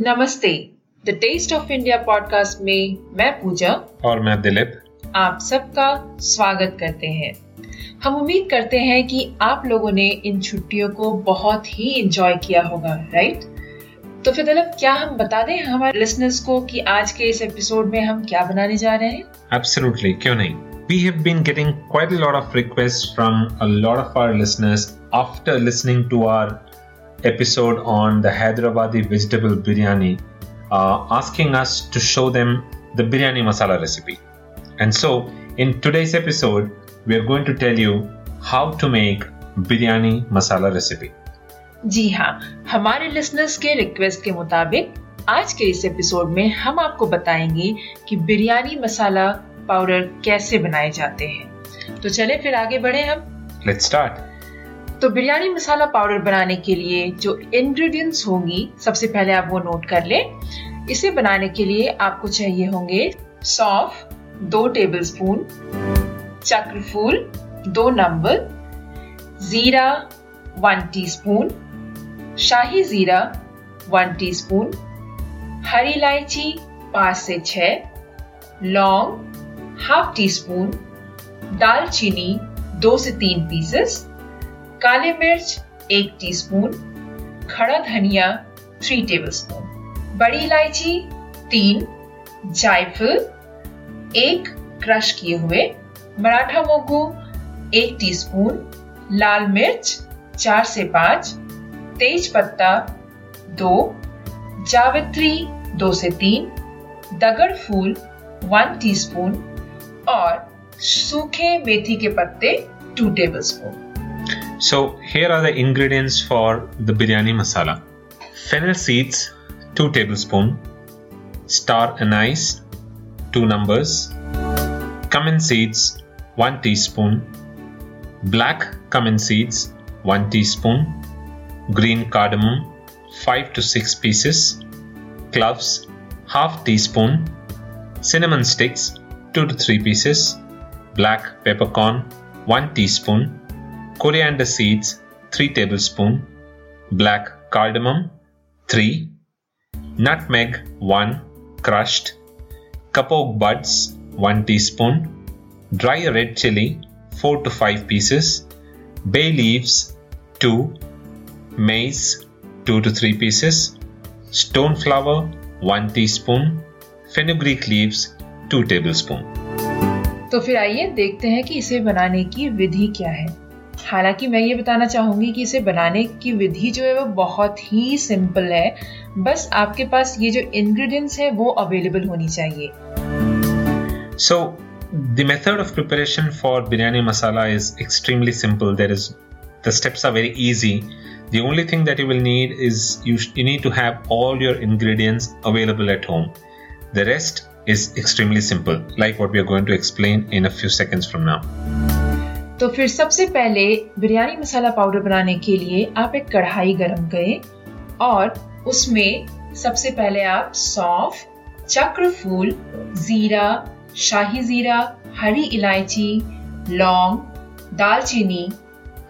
नमस्ते। The Taste of India podcast में मैं पूजा। और मैं दिलीप। आप सबका स्वागत करते हैं। हम उम्मीद करते हैं कि आप लोगों ने इन छुट्टियों को बहुत ही इंजॉय किया होगा राइट तो फिर दिलीप क्या हम बता दें हमारे लिसनर्स को कि आज के इस एपिसोड में हम क्या बनाने जा रहे हैं? एब्सोल्युटली क्यों नहीं? We have been getting quite a lot of requests from a lot of our listeners after listening to our episode on the Hyderabadi vegetable biryani, uh, asking us to show them the biryani masala recipe. And so, in today's episode, we are going to tell you how to make biryani masala recipe. जी हाँ हमारे listeners के request के मुताबिक आज के इस episode में हम आपको बताएँगे कि बिरयानी मसाला पाउडर कैसे बनाए जाते हैं तो चले फिर आगे बढ़े हम लेट्स स्टार्ट तो बिरयानी मसाला पाउडर बनाने के लिए जो इंग्रेडिएंट्स होंगी, सबसे पहले आप वो नोट कर लें। इसे बनाने के लिए आपको चाहिए होंगे सौफ, दो टेबलस्पून चक्रफूल, दो नंबर, जीरा वन टीस्पून शाही जीरा वन टीस्पून हरी इलायची, पाँच से छह, लौंग हाफ़ टी स्पून दालचीनी, दो से तीन पीसेस काले मिर्च एक टीस्पून, खड़ा धनिया थ्री टेबलस्पून, बड़ी इलायची तीन जायफल एक क्रश किए हुए मराठा मोगू एक टीस्पून, लाल मिर्च चार से पाँच तेज पत्ता दो जावित्री दो से तीन दगड़ फूल वन टीस्पून और सूखे मेथी के पत्ते two tablespoon So here are the ingredients for the biryani masala. Fennel seeds 2 tablespoon, star anise 2 numbers, cumin seeds 1 teaspoon, black cumin seeds 1 teaspoon, green cardamom 5 to 6 pieces, cloves half teaspoon, cinnamon sticks 2 to 3 pieces, black peppercorn 1 teaspoon, coriander seeds 3 tablespoon, black cardamom 3, nutmeg 1 crushed, kapok buds 1 teaspoon, dry red chili 4 to 5 pieces, bay leaves 2, maize 2 to 3 pieces, stone flour 1 teaspoon, fenugreek leaves 2 tablespoon. तो फिर आइए देखते हैं कि इसे बनाने की विधि क्या है हालाँकि मैं ये बताना चाहूँगी कि इसे बनाने की विधि जो है वो बहुत ही सिंपल है। बस आपके पास ये जो इंग्रेडिएंट्स है, वो अवेलेबल होनी चाहिए। So the method of preparation for biryani masala is extremely simple there is the steps are very easy the only thing that you will need is you you need to have all your ingredients available at home the rest is extremely simple like what we are going to explain in a few seconds from now तो फिर सबसे पहले बिरयानी मसाला powder बनाने के लिए आप एक कढ़ाई गरम करें और उसमें सबसे पहले आप सौंफ, चक्र फूल, जीरा, शाही जीरा, हरी इलायची, लौंग, दालचीनी,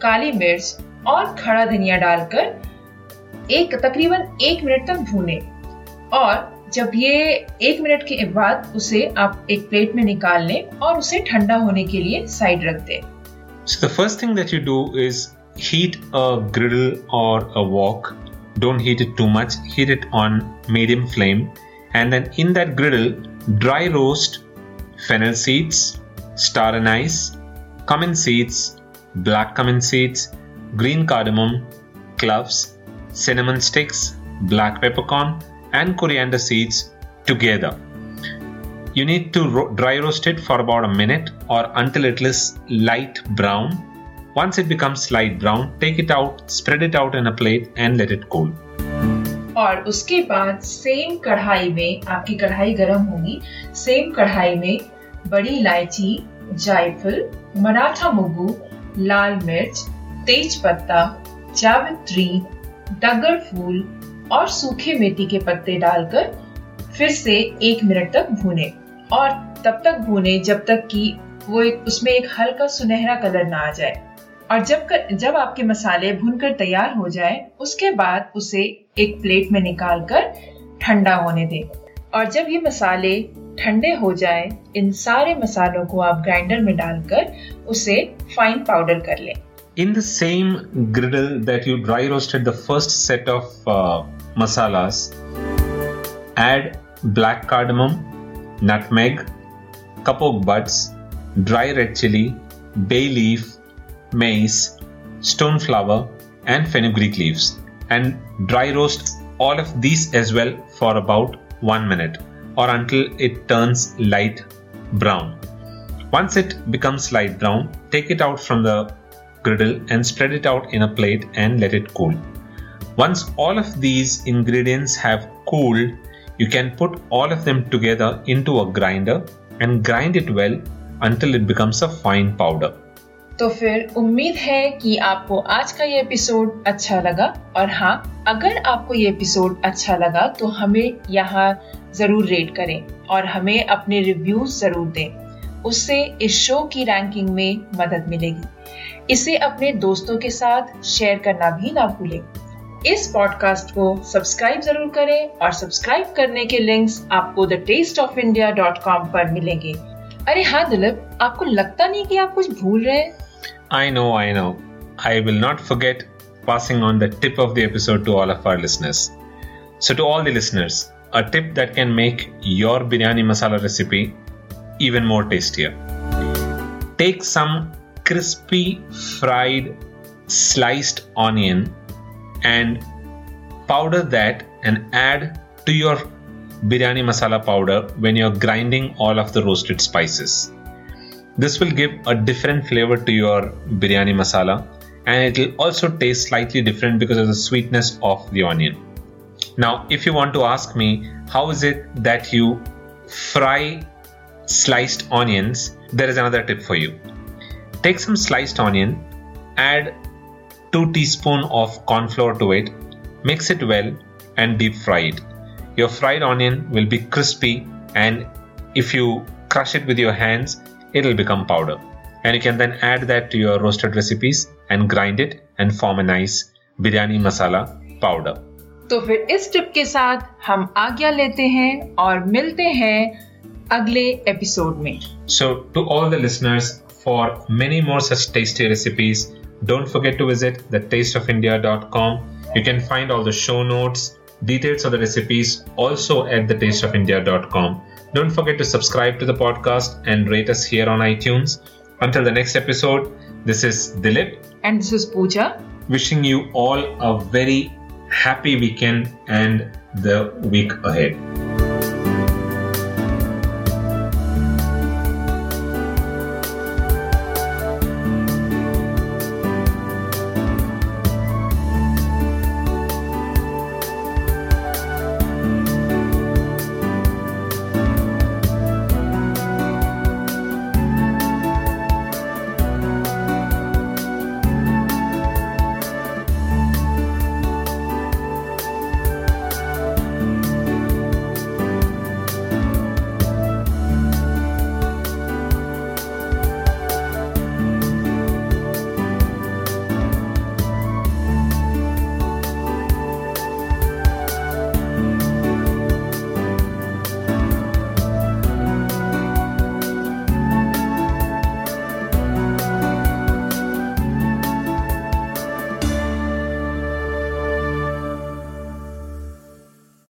काली मिर्च और खड़ा धनिया डालकर एक तकरीबन एक मिनट तक भूने। और जब ये एक मिनट के बाद उसे आप एक प्लेट में निकाल लें और उसे ठंडा होने के लिए साइड रख दें। So the first thing that you do is heat a griddle or a wok. Don't heat it too much. Heat it on medium flame, and then in that griddle, dry roast fennel seeds, star anise, cumin seeds, black cumin seeds, green cardamom, cloves, cinnamon sticks, black peppercorn, and coriander seeds together you need to ro- dry roast it for about a minute or until it is light brown. Once it becomes light brown, take it out, spread it out in a plate, and let it cool. और उसके बाद same कढ़ाई में आपकी कढ़ाई गर्म होगी same कढ़ाई में बड़ी इलायची जायफल मराठा मुगू लाल मिर्च तेज पत्ता जावित्री डगर फूल और सूखे मेथी के पत्ते डालकर फिर से एक मिनट तक भूने और तब तक भूने जब तक कि वो एक, उसमें एक हल्का सुनहरा कलर ना आ जाए। और जब कर, जब आपके मसाले भुनकर तैयार हो जाए उसके बाद उसे एक प्लेट में निकाल कर ठंडा होने दें। और जब ये मसाले ठंडे हो जाए इन सारे मसालों को आप ग्राइंडर में डालकर उसे फाइन पाउडर कर लें। In the same griddle that you dry roasted the first set of uh, masalas, black cardamom, nutmeg, kapok buds, dry red chili, bay leaf, mace, stone flower, and fenugreek leaves, and dry roast all of these as well for about one minute or until it turns light brown. Once it becomes light brown, take it out from the griddle and spread it out in a plate and let it cool. Once all of these ingredients have cooled, you can put all of them together into a grinder and grind it well until it becomes a fine powder. तो फिर उम्मीद है कि आपको आज का ये episode अच्छा लगा और हाँ अगर आपको ये एपिसोड अच्छा लगा तो हमें यहाँ ज़रूर रेट करें और हमें अपने रिव्यूज़ ज़रूर दें। उससे इस शो की रैंकिंग में मदद मिलेगी। इसे अपने दोस्तों के साथ शेयर करना भी ना भूलें। इस पॉडकास्ट को सब्सक्राइब ज़रूर करें और सब्सक्राइब करने के लिंक्स आपको the Taste of India dot com पर मिलेंगे। अरे हाँ दिलीप, आपको लगता नहीं कि आप कुछ भूल रहे हैं? I know I know I will not forget passing on the tip of the to all of our listeners so to all the uh tip that can make your biryani masala recipe even more tastier take some crispy fried sliced onion and powder that and add to your biryani masala powder when you're grinding all of the roasted spices. This will give a different flavor to your biryani masala and it will also taste slightly different because of the sweetness of the onion. Now, if you want to ask me, how is it that you fry sliced onions, there is another tip for you. Take some sliced onion, add 2 teaspoon of corn flour to it, mix it well and deep fry it. Your fried onion will be crispy and if you crush it with your hands, it'll become powder. And you can then add that to your roasted recipes and grind it and form a nice biryani masala powder. तो फिर इस tip के साथ हम आज्ञा लेते हैं और मिलते हैं अगले एपिसोड में So, to all the listeners, for many more such tasty recipes, don't forget to visit thetasteofindia.com. You can find all the show notes, details of the recipes also at thetasteofindia.com. Don't forget to subscribe to the podcast and rate us here on iTunes. Until the next episode, this is Dilip and this is Pooja. wishing you all a very happy weekend and the week ahead.